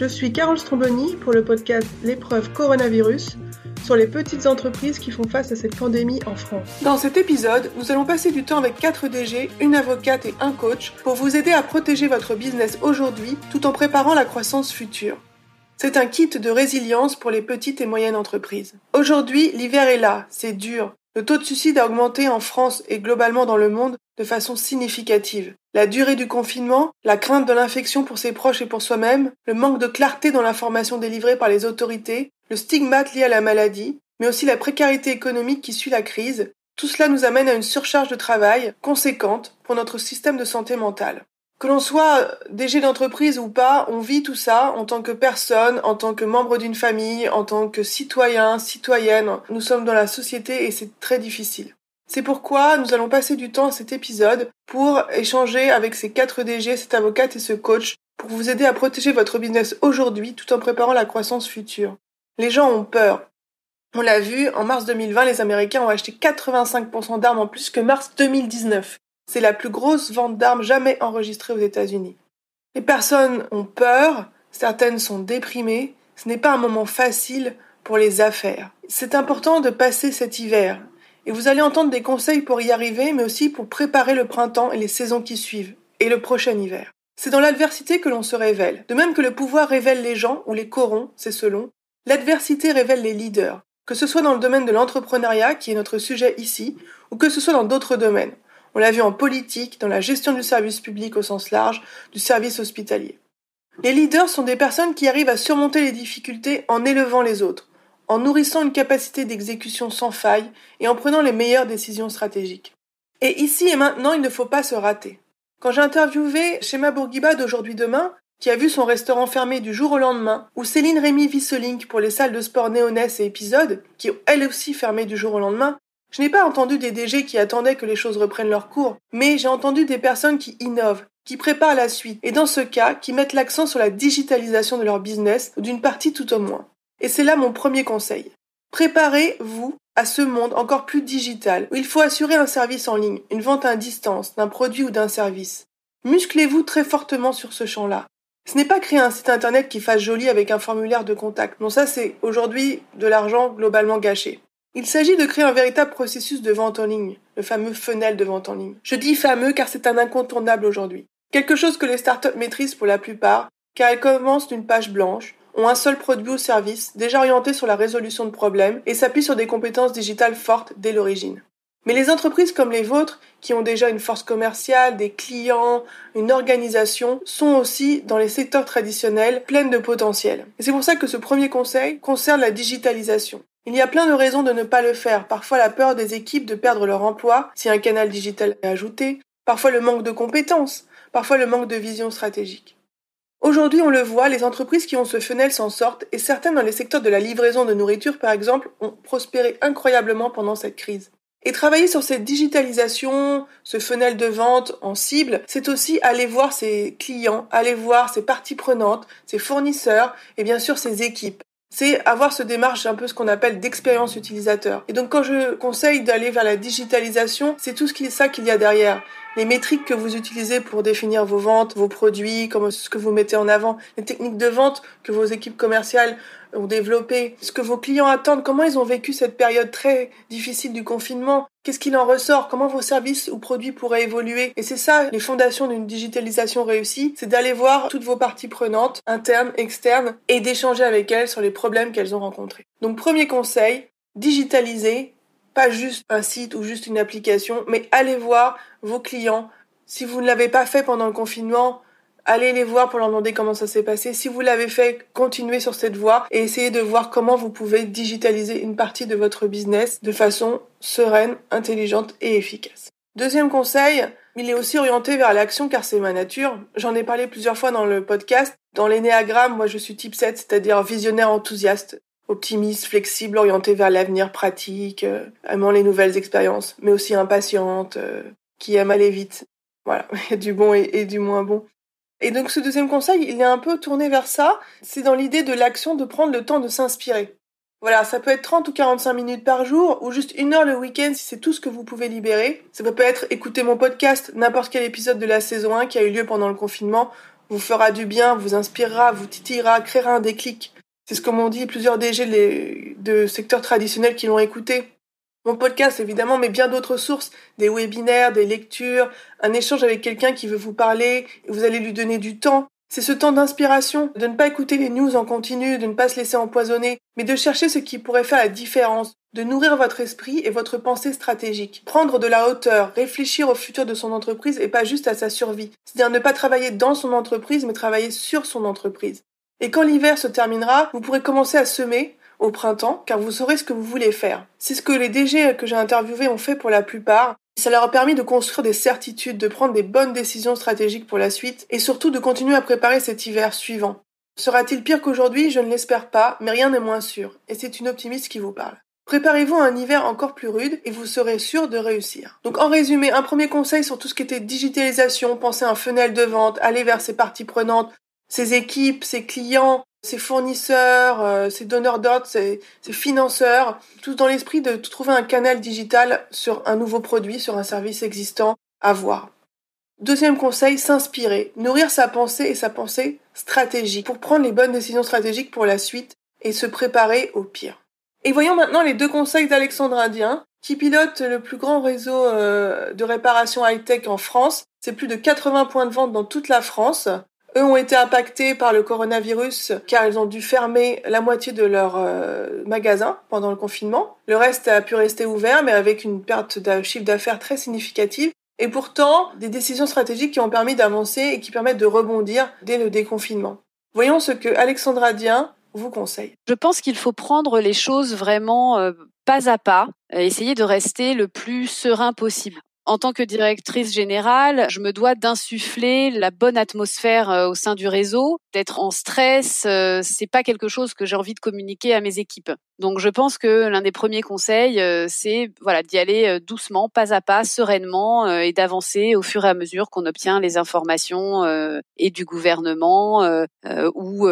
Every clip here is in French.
Je suis Carole Stromboni pour le podcast L'épreuve coronavirus sur les petites entreprises qui font face à cette pandémie en France. Dans cet épisode, nous allons passer du temps avec 4 DG, une avocate et un coach pour vous aider à protéger votre business aujourd'hui tout en préparant la croissance future. C'est un kit de résilience pour les petites et moyennes entreprises. Aujourd'hui, l'hiver est là, c'est dur. Le taux de suicide a augmenté en France et globalement dans le monde de façon significative. La durée du confinement, la crainte de l'infection pour ses proches et pour soi-même, le manque de clarté dans l'information délivrée par les autorités, le stigmate lié à la maladie, mais aussi la précarité économique qui suit la crise, tout cela nous amène à une surcharge de travail conséquente pour notre système de santé mentale. Que l'on soit DG d'entreprise ou pas, on vit tout ça en tant que personne, en tant que membre d'une famille, en tant que citoyen, citoyenne. Nous sommes dans la société et c'est très difficile. C'est pourquoi nous allons passer du temps à cet épisode pour échanger avec ces quatre DG, cette avocate et ce coach, pour vous aider à protéger votre business aujourd'hui tout en préparant la croissance future. Les gens ont peur. On l'a vu, en mars 2020, les Américains ont acheté 85% d'armes en plus que mars 2019. C'est la plus grosse vente d'armes jamais enregistrée aux États-Unis. Les personnes ont peur, certaines sont déprimées, ce n'est pas un moment facile pour les affaires. C'est important de passer cet hiver, et vous allez entendre des conseils pour y arriver, mais aussi pour préparer le printemps et les saisons qui suivent, et le prochain hiver. C'est dans l'adversité que l'on se révèle. De même que le pouvoir révèle les gens, ou les corrompt, c'est selon, l'adversité révèle les leaders, que ce soit dans le domaine de l'entrepreneuriat, qui est notre sujet ici, ou que ce soit dans d'autres domaines. On l'a vu en politique, dans la gestion du service public au sens large, du service hospitalier. Les leaders sont des personnes qui arrivent à surmonter les difficultés en élevant les autres, en nourrissant une capacité d'exécution sans faille et en prenant les meilleures décisions stratégiques. Et ici et maintenant, il ne faut pas se rater. Quand j'ai interviewé Shema Bourguiba d'aujourd'hui demain, qui a vu son restaurant fermé du jour au lendemain, ou Céline Rémy Visselink pour les salles de sport Néonès et Épisode, qui ont elles aussi fermé du jour au lendemain, je n'ai pas entendu des DG qui attendaient que les choses reprennent leur cours, mais j'ai entendu des personnes qui innovent, qui préparent la suite, et dans ce cas, qui mettent l'accent sur la digitalisation de leur business, d'une partie tout au moins. Et c'est là mon premier conseil. Préparez-vous à ce monde encore plus digital, où il faut assurer un service en ligne, une vente à distance, d'un produit ou d'un service. Musclez-vous très fortement sur ce champ-là. Ce n'est pas créer un site internet qui fasse joli avec un formulaire de contact. Non, ça c'est aujourd'hui de l'argent globalement gâché. Il s'agit de créer un véritable processus de vente en ligne, le fameux funnel de vente en ligne. Je dis fameux car c'est un incontournable aujourd'hui. Quelque chose que les startups maîtrisent pour la plupart, car elles commencent d'une page blanche, ont un seul produit ou service déjà orienté sur la résolution de problèmes et s'appuient sur des compétences digitales fortes dès l'origine. Mais les entreprises comme les vôtres, qui ont déjà une force commerciale, des clients, une organisation, sont aussi dans les secteurs traditionnels pleines de potentiel. Et c'est pour ça que ce premier conseil concerne la digitalisation. Il y a plein de raisons de ne pas le faire. Parfois la peur des équipes de perdre leur emploi si un canal digital est ajouté. Parfois le manque de compétences. Parfois le manque de vision stratégique. Aujourd'hui, on le voit, les entreprises qui ont ce funnel s'en sortent et certaines dans les secteurs de la livraison de nourriture, par exemple, ont prospéré incroyablement pendant cette crise. Et travailler sur cette digitalisation, ce funnel de vente en cible, c'est aussi aller voir ses clients, aller voir ses parties prenantes, ses fournisseurs et bien sûr ses équipes c'est avoir ce démarche un peu ce qu'on appelle d'expérience utilisateur. Et donc quand je conseille d'aller vers la digitalisation, c'est tout ce qui, ça qu'il y a derrière. Les métriques que vous utilisez pour définir vos ventes, vos produits, comment, ce que vous mettez en avant, les techniques de vente que vos équipes commerciales ont développées, ce que vos clients attendent, comment ils ont vécu cette période très difficile du confinement, Qu'est-ce qu'il en ressort? Comment vos services ou produits pourraient évoluer? Et c'est ça, les fondations d'une digitalisation réussie, c'est d'aller voir toutes vos parties prenantes, internes, externes, et d'échanger avec elles sur les problèmes qu'elles ont rencontrés. Donc premier conseil, digitaliser, pas juste un site ou juste une application, mais allez voir vos clients. Si vous ne l'avez pas fait pendant le confinement, allez les voir pour leur demander comment ça s'est passé. Si vous l'avez fait, continuez sur cette voie et essayez de voir comment vous pouvez digitaliser une partie de votre business de façon sereine, intelligente et efficace. Deuxième conseil, il est aussi orienté vers l'action car c'est ma nature. J'en ai parlé plusieurs fois dans le podcast. Dans l'énéagramme, moi je suis type 7, c'est-à-dire visionnaire enthousiaste, optimiste, flexible, orienté vers l'avenir pratique, euh, aimant les nouvelles expériences, mais aussi impatiente, euh, qui aime aller vite. Voilà, il y a du bon et du moins bon. Et donc ce deuxième conseil, il est un peu tourné vers ça. C'est dans l'idée de l'action de prendre le temps de s'inspirer. Voilà, ça peut être 30 ou 45 minutes par jour ou juste une heure le week-end si c'est tout ce que vous pouvez libérer. Ça peut être écouter mon podcast, n'importe quel épisode de la saison 1 qui a eu lieu pendant le confinement vous fera du bien, vous inspirera, vous titillera, créera un déclic. C'est ce que m'ont dit plusieurs DG de secteurs traditionnels qui l'ont écouté. Mon podcast, évidemment, mais bien d'autres sources, des webinaires, des lectures, un échange avec quelqu'un qui veut vous parler, et vous allez lui donner du temps. C'est ce temps d'inspiration, de ne pas écouter les news en continu, de ne pas se laisser empoisonner, mais de chercher ce qui pourrait faire la différence, de nourrir votre esprit et votre pensée stratégique. Prendre de la hauteur, réfléchir au futur de son entreprise et pas juste à sa survie. C'est-à-dire ne pas travailler dans son entreprise, mais travailler sur son entreprise. Et quand l'hiver se terminera, vous pourrez commencer à semer, au printemps, car vous saurez ce que vous voulez faire. C'est ce que les DG que j'ai interviewés ont fait pour la plupart. Ça leur a permis de construire des certitudes, de prendre des bonnes décisions stratégiques pour la suite, et surtout de continuer à préparer cet hiver suivant. Sera-t-il pire qu'aujourd'hui? Je ne l'espère pas, mais rien n'est moins sûr, et c'est une optimiste qui vous parle. Préparez-vous un hiver encore plus rude et vous serez sûr de réussir. Donc en résumé, un premier conseil sur tout ce qui était digitalisation, pensez à un funnel de vente, aller vers ses parties prenantes, ses équipes, ses clients, ses fournisseurs, euh, ses donneurs d'ordre, ses, financeurs, tous dans l'esprit de trouver un canal digital sur un nouveau produit, sur un service existant à voir. Deuxième conseil, s'inspirer, nourrir sa pensée et sa pensée stratégique pour prendre les bonnes décisions stratégiques pour la suite et se préparer au pire. Et voyons maintenant les deux conseils d'Alexandre Indien, qui pilote le plus grand réseau euh, de réparation high-tech en France. C'est plus de 80 points de vente dans toute la France. Eux ont été impactés par le coronavirus car ils ont dû fermer la moitié de leurs euh, magasins pendant le confinement. Le reste a pu rester ouvert mais avec une perte de chiffre d'affaires très significative. Et pourtant, des décisions stratégiques qui ont permis d'avancer et qui permettent de rebondir dès le déconfinement. Voyons ce que Alexandra Dien vous conseille. Je pense qu'il faut prendre les choses vraiment euh, pas à pas, essayer de rester le plus serein possible en tant que directrice générale, je me dois d'insuffler la bonne atmosphère euh, au sein du réseau, d'être en stress, euh, c'est pas quelque chose que j'ai envie de communiquer à mes équipes. Donc je pense que l'un des premiers conseils euh, c'est voilà d'y aller doucement, pas à pas, sereinement et d'avancer au fur et à mesure qu'on obtient les informations et du gouvernement ou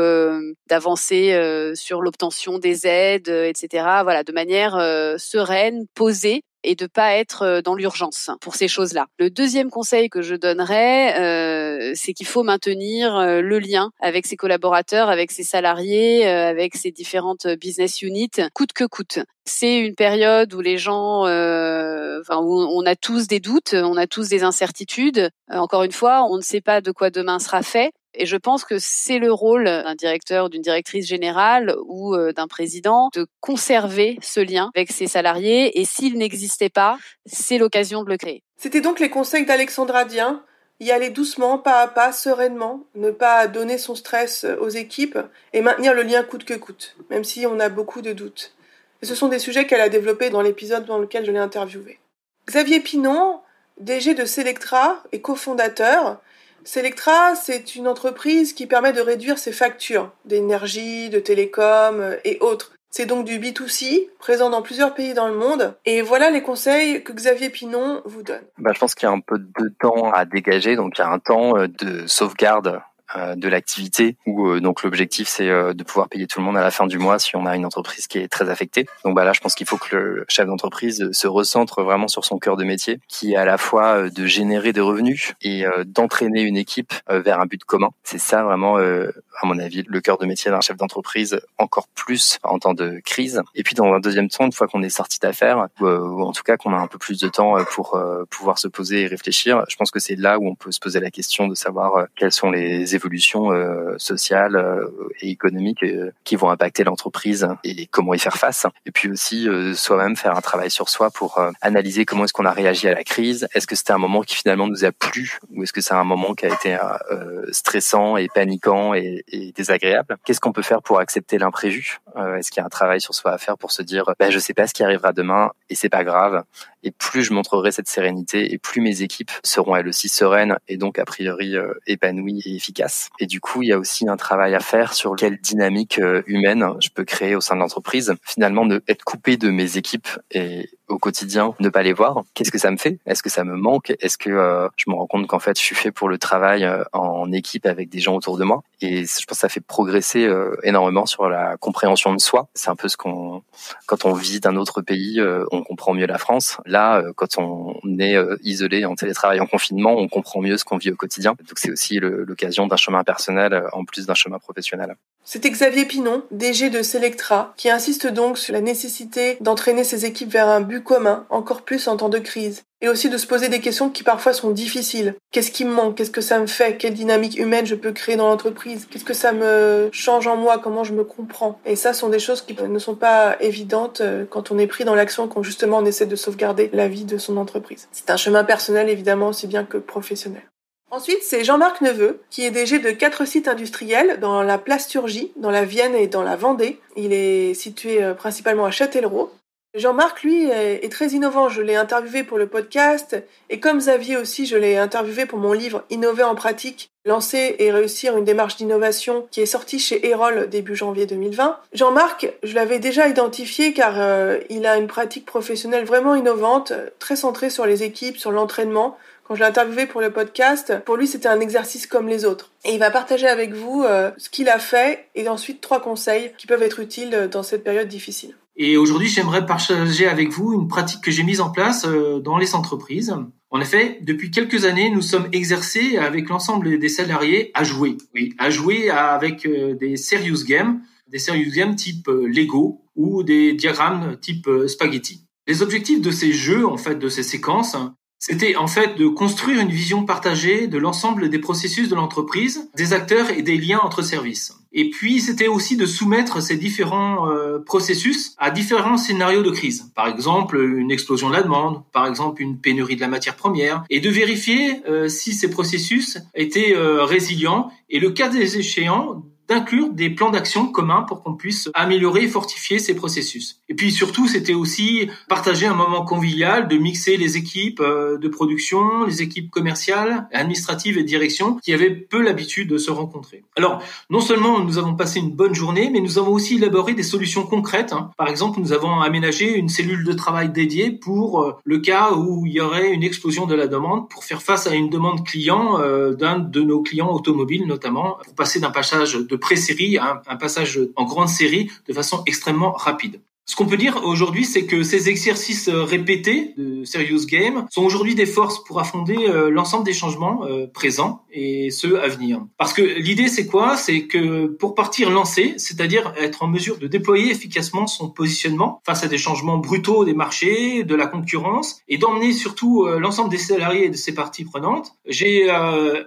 d'avancer sur l'obtention des aides, etc. Voilà, de manière sereine, posée et de pas être euh, dans l'urgence pour ces choses-là. Le deuxième conseil que je donnerais, euh, c'est qu'il faut maintenir euh, le lien avec ses collaborateurs, avec ses salariés, avec ses différentes business units, coûte que coûte. C'est une période où les gens, enfin, où on a tous des doutes, on a tous des incertitudes. encore une fois, on ne sait pas de quoi demain sera fait. Et je pense que c'est le rôle d'un directeur, d'une directrice générale ou euh, d'un président de conserver ce lien avec ses salariés. Et s'il n'existait pas, c'est l'occasion de le créer. C'était donc les conseils d'Alexandra Dien. Y aller doucement, pas à pas, sereinement, ne pas donner son stress aux équipes et maintenir le lien coûte que coûte, même si on a beaucoup de doutes. Ce sont des sujets qu'elle a développés dans l'épisode dans lequel je l'ai interviewé. Xavier Pinon, DG de Selectra et cofondateur, Selectra, c'est une entreprise qui permet de réduire ses factures d'énergie, de télécom euh, et autres. C'est donc du B2C, présent dans plusieurs pays dans le monde. Et voilà les conseils que Xavier Pinon vous donne. Bah, je pense qu'il y a un peu de temps à dégager. Donc il y a un temps euh, de sauvegarde de l'activité où euh, donc l'objectif c'est euh, de pouvoir payer tout le monde à la fin du mois si on a une entreprise qui est très affectée. Donc bah là je pense qu'il faut que le chef d'entreprise se recentre vraiment sur son cœur de métier qui est à la fois de générer des revenus et d'entraîner une équipe vers un but commun. C'est ça vraiment à mon avis le cœur de métier d'un chef d'entreprise encore plus en temps de crise. Et puis dans un deuxième temps une fois qu'on est sorti d'affaires ou, en tout cas qu'on a un peu plus de temps pour pouvoir se poser et réfléchir, je pense que c'est là où on peut se poser la question de savoir quels sont les évolutions euh, sociales euh, et économiques euh, qui vont impacter l'entreprise et comment y faire face. Et puis aussi soi-même faire un travail sur soi pour analyser comment est-ce qu'on a réagi à la crise. Est-ce que c'était un moment qui finalement nous a plu ou est-ce que c'est un moment qui a été stressant et paniquant et, désagréable? Qu'est-ce qu'on peut faire pour accepter l'imprévu? Est-ce qu'il y a un travail sur soi à faire pour se dire bah, je sais pas ce qui arrivera demain et c'est pas grave et plus je montrerai cette sérénité et plus mes équipes seront elles aussi sereines et donc a priori épanouies et efficaces. Et du coup, il y a aussi un travail à faire sur quelle dynamique euh, humaine je peux créer au sein de l'entreprise. Finalement, de être coupé de mes équipes et au quotidien, ne pas les voir. Qu'est-ce que ça me fait? Est-ce que ça me manque? Est-ce que euh, je me rends compte qu'en fait, je suis fait pour le travail euh, en équipe avec des gens autour de moi? Et je pense que ça fait progresser euh, énormément sur la compréhension de soi. C'est un peu ce qu'on, quand on vit d'un autre pays, on comprend mieux la France. Là, quand on est isolé en télétravail, en confinement, on comprend mieux ce qu'on vit au quotidien. Donc c'est aussi l'occasion d'un chemin personnel en plus d'un chemin professionnel. C'était Xavier Pinon, DG de Selectra, qui insiste donc sur la nécessité d'entraîner ses équipes vers un but commun, encore plus en temps de crise, et aussi de se poser des questions qui parfois sont difficiles. Qu'est-ce qui me manque? Qu'est-ce que ça me fait? Quelle dynamique humaine je peux créer dans l'entreprise? Qu'est-ce que ça me change en moi? Comment je me comprends? Et ça sont des choses qui ne sont pas évidentes euh, quand on est pris dans l'action, quand justement on essaie de sauvegarder la vie de son entreprise. C'est un chemin personnel évidemment aussi bien que professionnel. Ensuite, c'est Jean-Marc Neveu, qui est DG de quatre sites industriels dans la plasturgie, dans la Vienne et dans la Vendée. Il est situé euh, principalement à Châtellerault. Jean-Marc, lui, est très innovant. Je l'ai interviewé pour le podcast et comme Xavier aussi, je l'ai interviewé pour mon livre Innover en pratique, lancer et réussir une démarche d'innovation qui est sorti chez Erol début janvier 2020. Jean-Marc, je l'avais déjà identifié car euh, il a une pratique professionnelle vraiment innovante, très centrée sur les équipes, sur l'entraînement, quand je l'ai interviewé pour le podcast, pour lui c'était un exercice comme les autres. Et il va partager avec vous euh, ce qu'il a fait et ensuite trois conseils qui peuvent être utiles dans cette période difficile. Et aujourd'hui, j'aimerais partager avec vous une pratique que j'ai mise en place euh, dans les entreprises. En effet, depuis quelques années, nous sommes exercés avec l'ensemble des salariés à jouer. Oui, à jouer avec euh, des serious games, des serious games type Lego ou des diagrammes type spaghetti. Les objectifs de ces jeux, en fait, de ces séquences, c'était en fait de construire une vision partagée de l'ensemble des processus de l'entreprise, des acteurs et des liens entre services. Et puis c'était aussi de soumettre ces différents euh, processus à différents scénarios de crise. Par exemple, une explosion de la demande, par exemple une pénurie de la matière première, et de vérifier euh, si ces processus étaient euh, résilients et le cas des échéants d'inclure des plans d'action communs pour qu'on puisse améliorer et fortifier ces processus. Et puis surtout, c'était aussi partager un moment convivial, de mixer les équipes euh, de production, les équipes commerciales, administratives et direction qui avaient peu l'habitude de se rencontrer. Alors, non seulement nous avons passé une bonne journée, mais nous avons aussi élaboré des solutions concrètes. Hein. Par exemple, nous avons aménagé une cellule de travail dédiée pour euh, le cas où il y aurait une explosion de la demande pour faire face à une demande client euh, d'un de nos clients automobiles notamment, pour passer d'un passage de pré-série un, passage en grande série de façon extrêmement rapide. Ce qu'on peut dire aujourd'hui, c'est que ces exercices euh, répétés de Serious Game sont aujourd'hui des forces pour affronter euh, l'ensemble des changements euh, présents et ceux à venir. Parce que l'idée, c'est quoi? C'est que pour partir lancé, c'est-à-dire être en mesure de déployer efficacement son positionnement face à des changements brutaux des marchés, de la concurrence, et d'emmener surtout l'ensemble des salariés et de ses parties prenantes, j'ai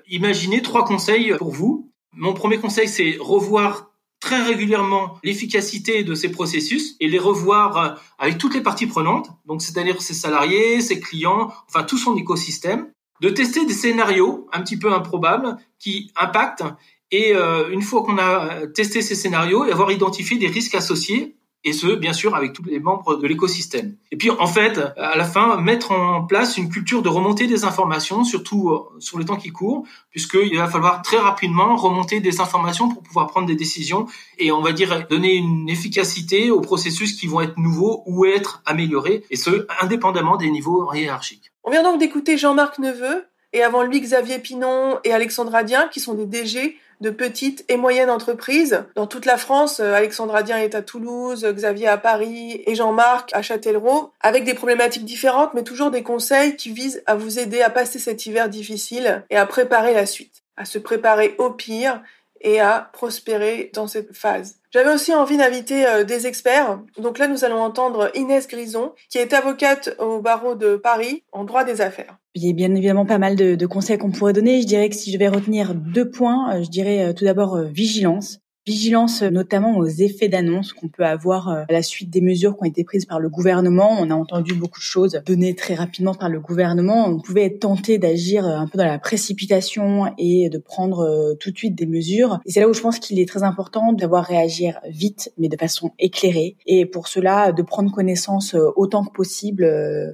imaginé trois conseils pour vous mon premier conseil, c'est revoir très régulièrement l'efficacité de ces processus et les revoir euh, avec toutes les parties prenantes, donc c'est-à-dire ses salariés, ses clients, enfin tout son écosystème, de tester des scénarios un petit peu improbables qui impactent. Et euh, une fois qu'on a testé ces scénarios, avoir identifié des risques associés et ce, bien sûr, avec tous les membres de l'écosystème. Et puis, en fait, à la fin, mettre en place une culture de remonter des informations, surtout euh, sur le temps qui court, puisqu'il va falloir très rapidement remonter des informations pour pouvoir prendre des décisions et, on va dire, donner une efficacité aux processus qui vont être nouveaux ou être améliorés, et ce, indépendamment des niveaux hiérarchiques. On vient donc d'écouter Jean-Marc Neveu, et avant lui Xavier Pinon et Alexandre Adien, qui sont des DG de petites et moyennes entreprises. Dans toute la France, euh, Alexandre Adien est à Toulouse, Xavier à Paris et Jean-Marc à Châtellerault, avec des problématiques différentes, mais toujours des conseils qui visent à vous aider à passer cet hiver difficile et à préparer la suite, à se préparer au pire et à prospérer dans cette phase. J'avais aussi envie d'inviter euh, des experts. Donc là, nous allons entendre Inès Grison, qui est avocate au barreau de Paris en droit des affaires. Il y a bien évidemment pas mal de, conseils qu'on pourrait donner. Je dirais que si je vais retenir deux points, euh, je dirais euh, tout d'abord vigilance. Vigilance notamment aux effets d'annonce qu'on peut avoir euh, à la suite des mesures qui ont été prises par le gouvernement. On a entendu beaucoup de choses données très rapidement par le gouvernement. On pouvait être tenté d'agir euh, un peu dans la précipitation et de prendre euh, tout de suite des mesures. Et c'est là où je pense qu'il est très important d'avoir réagir vite, mais de façon éclairée. Et pour cela, de prendre connaissance autant que possible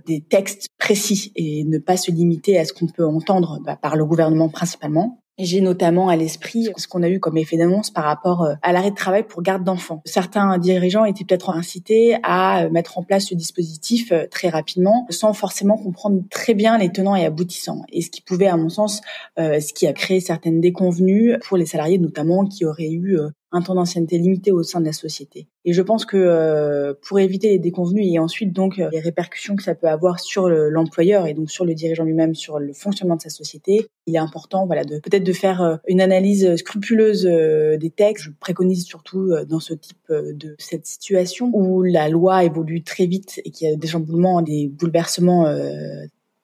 des textes précis et ne pas se limiter à ce qu'on peut entendre bah, par le gouvernement principalement. J'ai notamment à l'esprit ce qu'on a eu comme effet d'annonce par rapport euh, à l'arrêt de travail pour garde d'enfants. Certains dirigeants étaient peut-être incités à euh, mettre en place ce dispositif euh, très rapidement, sans forcément comprendre très bien les tenants et aboutissants. Et ce qui pouvait, à mon sens, ce qui a créé certaines déconvenues pour les salariés notamment qui auraient eu un temps d'ancienneté limité au sein de la société. Et je pense que euh, pour éviter les déconvenus et ensuite donc euh, les répercussions que ça peut avoir sur l'employeur et donc sur le dirigeant lui-même, sur le fonctionnement de sa société, il est important voilà de peut-être de faire euh, une analyse scrupuleuse des textes. Je préconise surtout dans ce type de cette situation où la loi évolue très vite et qu'il y a des chamboulements, des bouleversements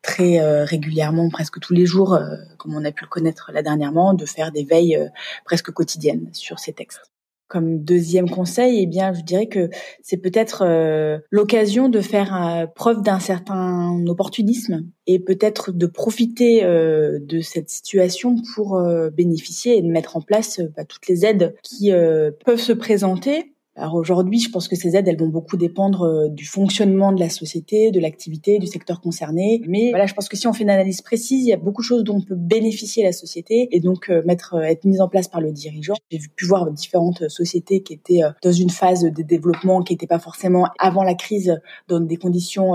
très euh, régulièrement, presque tous les jours, euh, comme on a pu le connaître là dernièrement, de faire des veilles euh, presque quotidiennes sur ces textes. Comme deuxième conseil, eh bien, je dirais que c'est peut-être l'occasion de faire preuve d'un certain opportunisme et peut-être de profiter de cette situation pour bénéficier et de mettre en place bah, toutes les aides qui peuvent se présenter alors aujourd'hui, je pense que ces aides, elles vont beaucoup dépendre euh, du fonctionnement de la société, de l'activité, du secteur concerné. Mais voilà, je pense que si on fait une analyse précise, il y a beaucoup de choses dont peut bénéficier la société et donc euh, mettre, euh, être mise en place par le dirigeant. J'ai pu voir différentes sociétés qui étaient dans une phase de développement qui n'était pas forcément avant la crise dans des conditions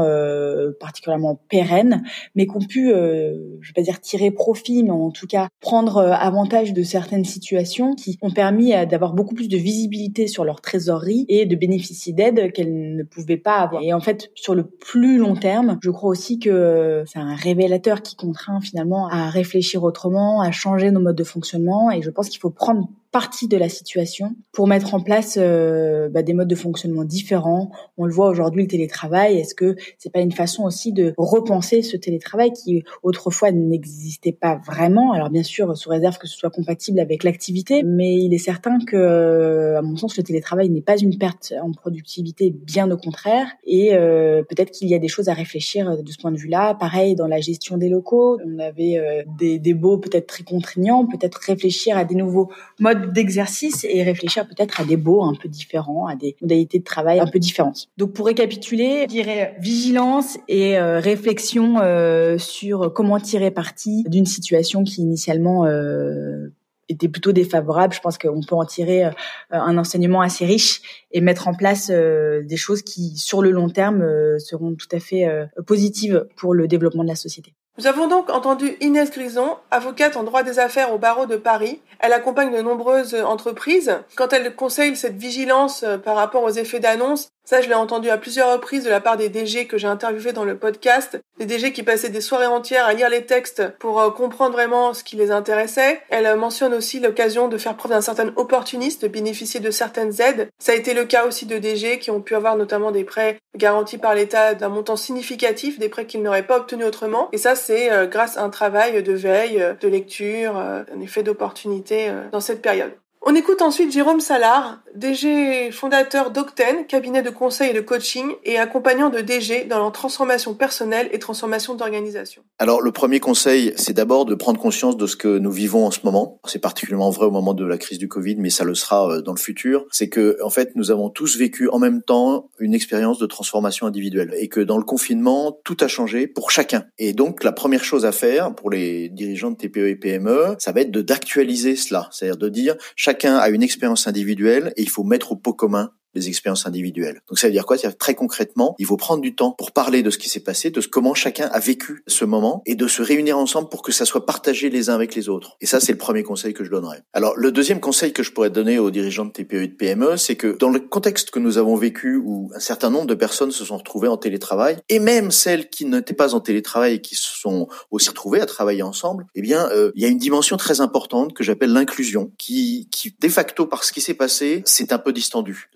particulièrement pérennes, mais qui ont pu, je vais pas dire tirer profit, mais en tout cas prendre avantage de certaines situations qui ont permis d'avoir beaucoup plus de visibilité sur leur trésor et de bénéficier d'aides qu'elle ne pouvait pas avoir. Et en fait, sur le plus long terme, je crois aussi que c'est un révélateur qui contraint finalement à réfléchir autrement, à changer nos modes de fonctionnement. Et je pense qu'il faut prendre partie de la situation pour mettre en place euh, bah, des modes de fonctionnement différents. On le voit aujourd'hui le télétravail. Est-ce que c'est pas une façon aussi de repenser ce télétravail qui autrefois n'existait pas vraiment? Alors bien sûr, sous réserve que ce soit compatible avec l'activité, mais il est certain que, à mon sens, le télétravail n'est pas une perte en productivité, bien au contraire. Et euh, peut-être qu'il y a des choses à réfléchir de ce point de vue-là. Pareil dans la gestion des locaux, on avait euh, des, des baux peut-être très contraignants, peut-être réfléchir à des nouveaux modes d'exercice et réfléchir peut-être à des baux un peu différents, à des modalités de travail un peu différentes. Donc pour récapituler, je dirais vigilance et euh, réflexion euh, sur comment tirer parti d'une situation qui initialement euh, était plutôt défavorable. Je pense qu'on peut en tirer un enseignement assez riche et mettre en place des choses qui, sur le long terme, seront tout à fait positives pour le développement de la société. Nous avons donc entendu Inès Grison, avocate en droit des affaires au barreau de Paris. Elle accompagne de nombreuses entreprises. Quand elle conseille cette vigilance euh, par rapport aux effets d'annonce, ça, je l'ai entendu à plusieurs reprises de la part des DG que j'ai interviewés dans le podcast. Des DG qui passaient des soirées entières à lire les textes pour euh, comprendre vraiment ce qui les intéressait. Elle euh, mentionne aussi l'occasion de faire preuve d'un certain opportunisme, de bénéficier de certaines aides. Ça a été le cas aussi de DG qui ont pu avoir notamment des prêts garantis par l'État d'un montant significatif, des prêts qu'ils n'auraient pas obtenus autrement. Et ça, c'est euh, grâce à un travail de veille, de lecture, un effet d'opportunité dans cette période. On écoute ensuite Jérôme Salard, DG fondateur d'Octen, cabinet de conseil et de coaching et accompagnant de DG dans leur transformation personnelle et transformation d'organisation. Alors le premier conseil, c'est d'abord de prendre conscience de ce que nous vivons en ce moment. C'est particulièrement vrai au moment de la crise du Covid, mais ça le sera euh, dans le futur. C'est que en fait, nous avons tous vécu en même temps une expérience de transformation individuelle et que dans le confinement, tout a changé pour chacun. Et donc la première chose à faire pour les dirigeants de TPE et PME, ça va être d'actualiser cela, c'est-à-dire de dire chacun a une expérience individuelle et il faut mettre au pot commun les expériences individuelles. Donc ça veut dire quoi? Très concrètement, il faut prendre du temps pour parler de ce qui s'est passé, de comment chacun a vécu ce moment et de se réunir ensemble pour que ça soit partagé les uns avec les autres. Et ça, c'est le premier conseil que je donnerais. Alors le deuxième conseil que je pourrais donner aux dirigeants de TPE et de PME, c'est que dans le contexte que nous avons vécu où un certain nombre de personnes se sont retrouvées en télétravail et même celles qui n'étaient pas en télétravail et qui se sont aussi retrouvées à travailler ensemble, eh bien, euh, il y a une dimension très importante que j'appelle l'inclusion, qui, qui de facto par ce qui s'est passé, c'est un peu distendu.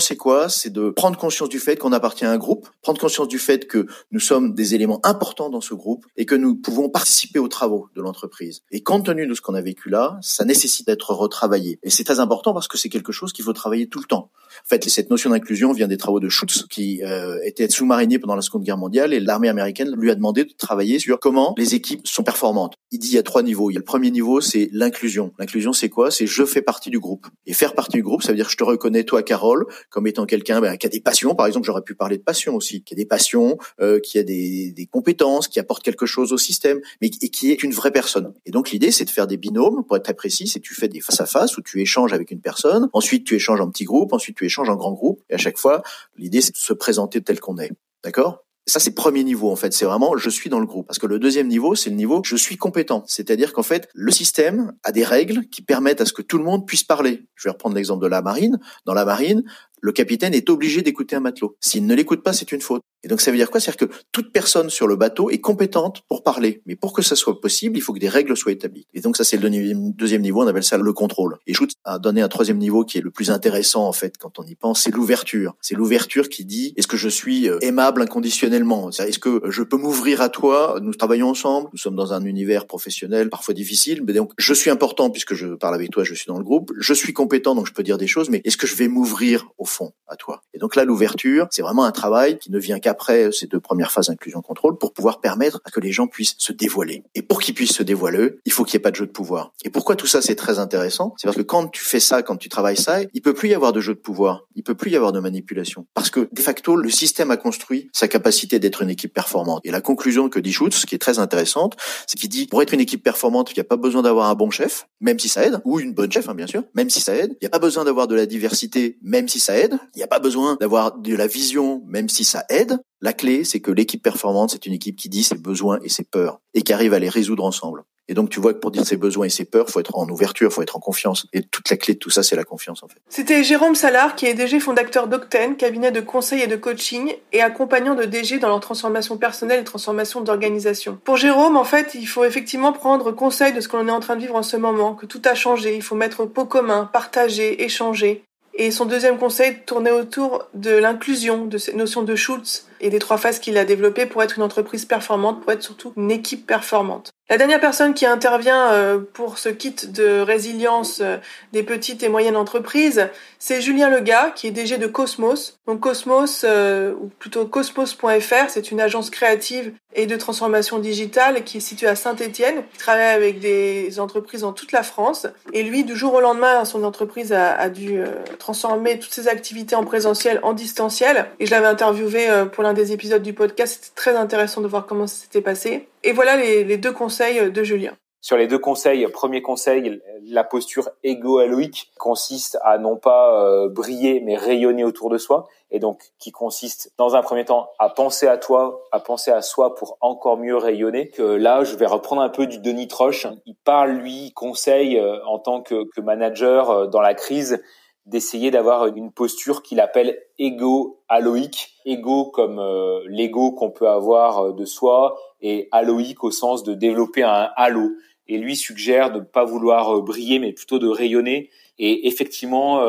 C'est quoi? C'est de prendre conscience du fait qu'on appartient à un groupe, prendre conscience du fait que nous sommes des éléments importants dans ce groupe et que nous pouvons participer aux travaux de l'entreprise. Et compte tenu de ce qu'on a vécu là, ça nécessite d'être retravaillé. Et c'est très important parce que c'est quelque chose qu'il faut travailler tout le temps. En fait, cette notion d'inclusion vient des travaux de Schutz, qui euh, était sous-mariné pendant la Seconde Guerre mondiale, et l'armée américaine lui a demandé de travailler sur comment les équipes sont performantes. Il dit il y a trois niveaux. Il y a le premier niveau, c'est l'inclusion. L'inclusion, c'est quoi? C'est je fais partie du groupe. Et faire partie du groupe, ça veut dire je te reconnais, toi, Carole, comme étant quelqu'un ben, qui a des passions. Par exemple, j'aurais pu parler de passion aussi, qui a des passions, euh, qui a des, des, compétences, qui apporte quelque chose au système, mais qui est une vraie personne. Et donc l'idée, c'est de faire des binômes, pour être très précis, c'est tu fais des face à face où tu échanges avec une personne, ensuite tu échanges en petits groupes, ensuite tu échanges en grands groupes, et à chaque fois, l'idée, c'est de se présenter tel qu'on est. D'accord? Ça, c'est premier niveau, en fait. C'est vraiment, je suis dans le groupe. Parce que le deuxième niveau, c'est le niveau, je suis compétent. C'est-à-dire qu'en fait, le système a des règles qui permettent à ce que tout le monde puisse parler. Je vais reprendre l'exemple de la marine. Dans la marine, le capitaine est obligé d'écouter un matelot. S'il ne l'écoute pas, c'est une faute. Et donc ça veut dire quoi? C'est-à-dire que toute personne sur le bateau est compétente pour parler. Mais pour que ça soit possible, il faut que des règles soient établies. Et donc ça c'est le deuxième niveau, on appelle ça le contrôle. Et Schutz a donné un troisième niveau qui est le plus intéressant en fait quand on y pense, c'est l'ouverture. C'est l'ouverture qui dit est-ce que je suis euh, aimable inconditionnellement? Est-ce que je peux m'ouvrir à toi? Nous travaillons ensemble, nous sommes dans un univers professionnel parfois difficile, mais donc je suis important puisque je parle avec toi, je suis dans le groupe. Je suis compétent donc je peux dire des choses, mais est-ce que je vais m'ouvrir au fond à toi Et donc là l'ouverture, c'est vraiment un travail qui ne vient qu'à après ces deux premières phases inclusion-contrôle pour pouvoir permettre à que les gens puissent se dévoiler. Et pour qu'ils puissent se dévoiler, il faut qu'il n'y ait pas de jeu de pouvoir. Et pourquoi tout ça c'est très intéressant? C'est parce que quand tu fais ça, quand tu travailles ça, il peut plus y avoir de jeu de pouvoir, il peut plus y avoir de manipulation. Parce que de facto, le système a construit sa capacité d'être une équipe performante. Et la conclusion que dit Schutz, qui est très intéressante, c'est qu'il dit pour être une équipe performante, il n'y a pas besoin d'avoir un bon chef, même si ça aide, ou une bonne chef, hein, bien sûr, même si ça aide. Il n'y a pas besoin d'avoir de la diversité, même si ça aide. Il n'y a pas besoin d'avoir de la vision, même si ça aide. La clé, c'est que l'équipe performante, c'est une équipe qui dit ses besoins et ses peurs et qui arrive à les résoudre ensemble. Et donc, tu vois que pour dire ses besoins et ses peurs, faut être en ouverture, faut être en confiance. Et toute la clé de tout ça, c'est la confiance, en fait. C'était Jérôme Salard, qui est DG fondateur d'Octane, cabinet de conseil et de coaching, et accompagnant de DG dans leur transformation personnelle et transformation d'organisation. Pour Jérôme, en fait, il faut effectivement prendre conseil de ce qu'on est en train de vivre en ce moment, que tout a changé, il faut mettre pot commun, partager, échanger. Et son deuxième conseil tournait autour de l'inclusion, de cette notion de Schultz et des trois phases qu'il a développées pour être une entreprise performante, pour être surtout une équipe performante. La dernière personne qui intervient euh, pour ce kit de résilience euh, des petites et moyennes entreprises, c'est Julien Lega, qui est DG de Cosmos. Donc Cosmos, euh, ou plutôt cosmos.fr, c'est une agence créative et de transformation digitale qui est située à Saint-Étienne, qui travaille avec des entreprises dans toute la France. Et lui, du jour au lendemain, son entreprise a, dû transformer toutes ses activités en présentiel en distanciel. Et je l'avais interviewé pour l'un des épisodes du podcast. C'était très intéressant de voir comment ça s'était passé. Et voilà les, deux conseils de Julien. Sur les deux conseils, premier conseil, la posture égo-alloïque consiste à non pas euh, briller mais rayonner autour de soi et donc qui consiste dans un premier temps à penser à toi, à penser à soi pour encore mieux rayonner. Que là, je vais reprendre un peu du Denis Troche. Il parle lui conseil euh, en tant que, que manager euh, dans la crise d'essayer d'avoir une posture qu'il appelle égo-alloïque. Égo comme euh, l'ego qu'on peut avoir euh, de soi et alloïque au sens de développer un halo. Et lui suggère de ne pas vouloir euh, briller, mais plutôt de rayonner. Et effectivement,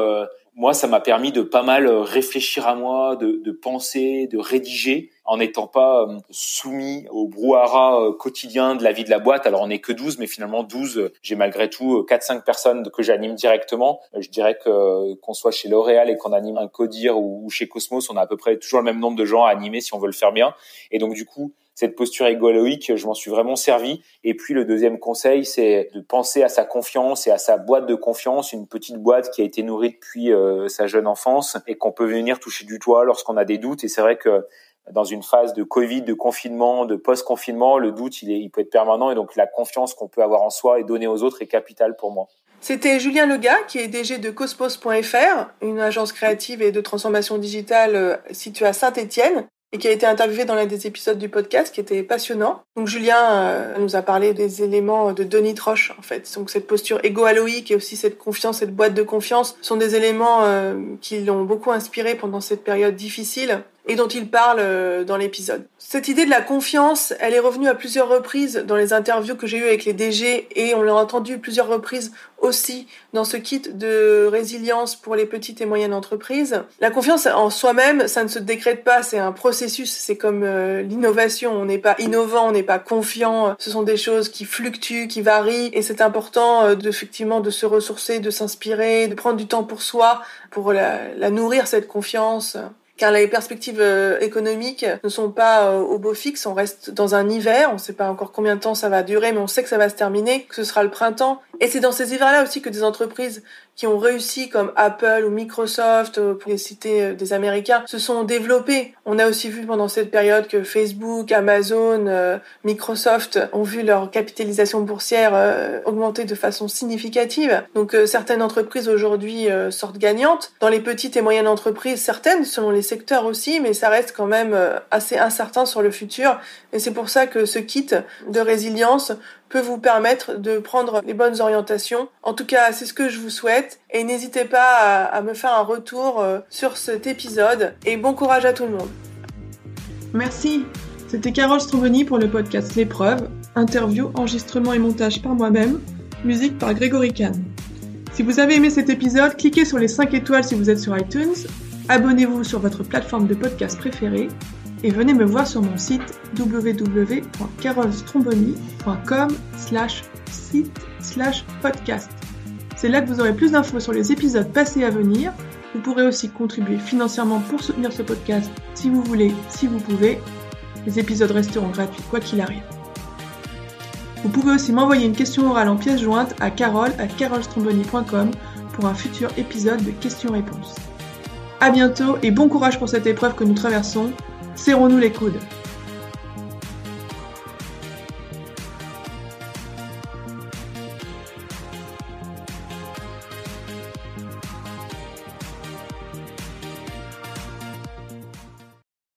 moi, ça m'a permis de pas mal euh, réfléchir à moi, de, de penser, de rédiger, en n'étant pas euh, soumis au brouhaha euh, quotidien de la vie de la boîte. Alors, on n'est que 12, mais finalement, 12, j'ai malgré tout 4-5 personnes que j'anime directement. Je dirais que qu'on soit chez L'Oréal et qu'on anime un Codir ou chez Cosmos, on a à peu près toujours le même nombre de gens à animer si on veut le faire bien. Et donc, du coup, cette posture égoloïque, je m'en suis vraiment servi. Et puis le deuxième conseil, c'est de penser à sa confiance et à sa boîte de confiance, une petite boîte qui a été nourrie depuis euh, sa jeune enfance et qu'on peut venir toucher du toit lorsqu'on a des doutes. Et c'est vrai que dans une phase de Covid, de confinement, de post-confinement, le doute, il, est, il peut être permanent et donc la confiance qu'on peut avoir en soi et donner aux autres est capitale pour moi. C'était Julien Lega, qui est DG de Cosmos.fr, une agence créative et de transformation digitale euh, située à Saint-Étienne et qui a été interviewé dans l'un des épisodes du podcast qui était passionnant. Donc Julien euh, nous a parlé des éléments de Denis Troche en fait. Donc cette posture égo-alloïque et aussi cette confiance, cette boîte de confiance sont des éléments euh, qui l'ont beaucoup inspiré pendant cette période difficile et dont il parle euh, dans l'épisode. Cette idée de la confiance, elle est revenue à plusieurs reprises dans les interviews que j'ai eues avec les DG et on l'a entendu plusieurs reprises aussi dans ce kit de résilience pour les petites et moyennes entreprises. La confiance en soi-même, ça ne se décrète pas, c'est un processus, c'est comme euh, l'innovation, on n'est pas innovant, on n'est pas confiant, ce sont des choses qui fluctuent, qui varient et c'est important euh, effectivement de se ressourcer, de s'inspirer, de prendre du temps pour soi, pour la nourrir cette confiance. Car les perspectives euh, économiques ne sont pas euh, au beau fixe. On reste dans un hiver, on ne sait pas encore combien de temps ça va durer, mais on sait que ça va se terminer, que ce sera le printemps. Et c'est dans ces hivers-là aussi que des entreprises qui ont réussi comme Apple ou Microsoft, euh, pour les citer des Américains, se sont développés. On a aussi vu pendant cette période que Facebook, Amazon, Microsoft ont vu leur capitalisation boursière augmenter de façon significative. Donc certaines entreprises aujourd'hui sortent gagnantes. Dans les petites et moyennes entreprises, certaines, selon les secteurs aussi, mais ça reste quand même assez incertain sur le futur. Et c'est pour ça que ce kit de résilience peut vous permettre de prendre les bonnes orientations. En tout cas, c'est ce que je vous souhaite. Et n'hésitez pas à, me faire un retour euh, sur cet épisode. Et bon courage à tout le monde. Merci. C'était Carole Stromboni pour le podcast L'épreuve. Interview, enregistrement et montage par moi-même. Musique par Grégory Kahn. Si vous avez aimé cet épisode, cliquez sur les 5 étoiles si vous êtes sur iTunes. Abonnez-vous sur votre plateforme de podcast préférée et venez me voir sur mon site www.carolstromboni.com slash site slash podcast. C'est là que vous aurez plus d'infos sur les épisodes passés à venir. Vous pourrez aussi contribuer financièrement pour soutenir ce podcast si vous voulez, si vous pouvez. Les épisodes resteront gratuits quoi qu'il arrive. Vous pouvez aussi m'envoyer une question orale en pièce jointe à carole carolstromboni.com pour un futur épisode de questions-réponses. A bientôt et bon courage pour cette épreuve que nous traversons. Serrons-nous les coudes.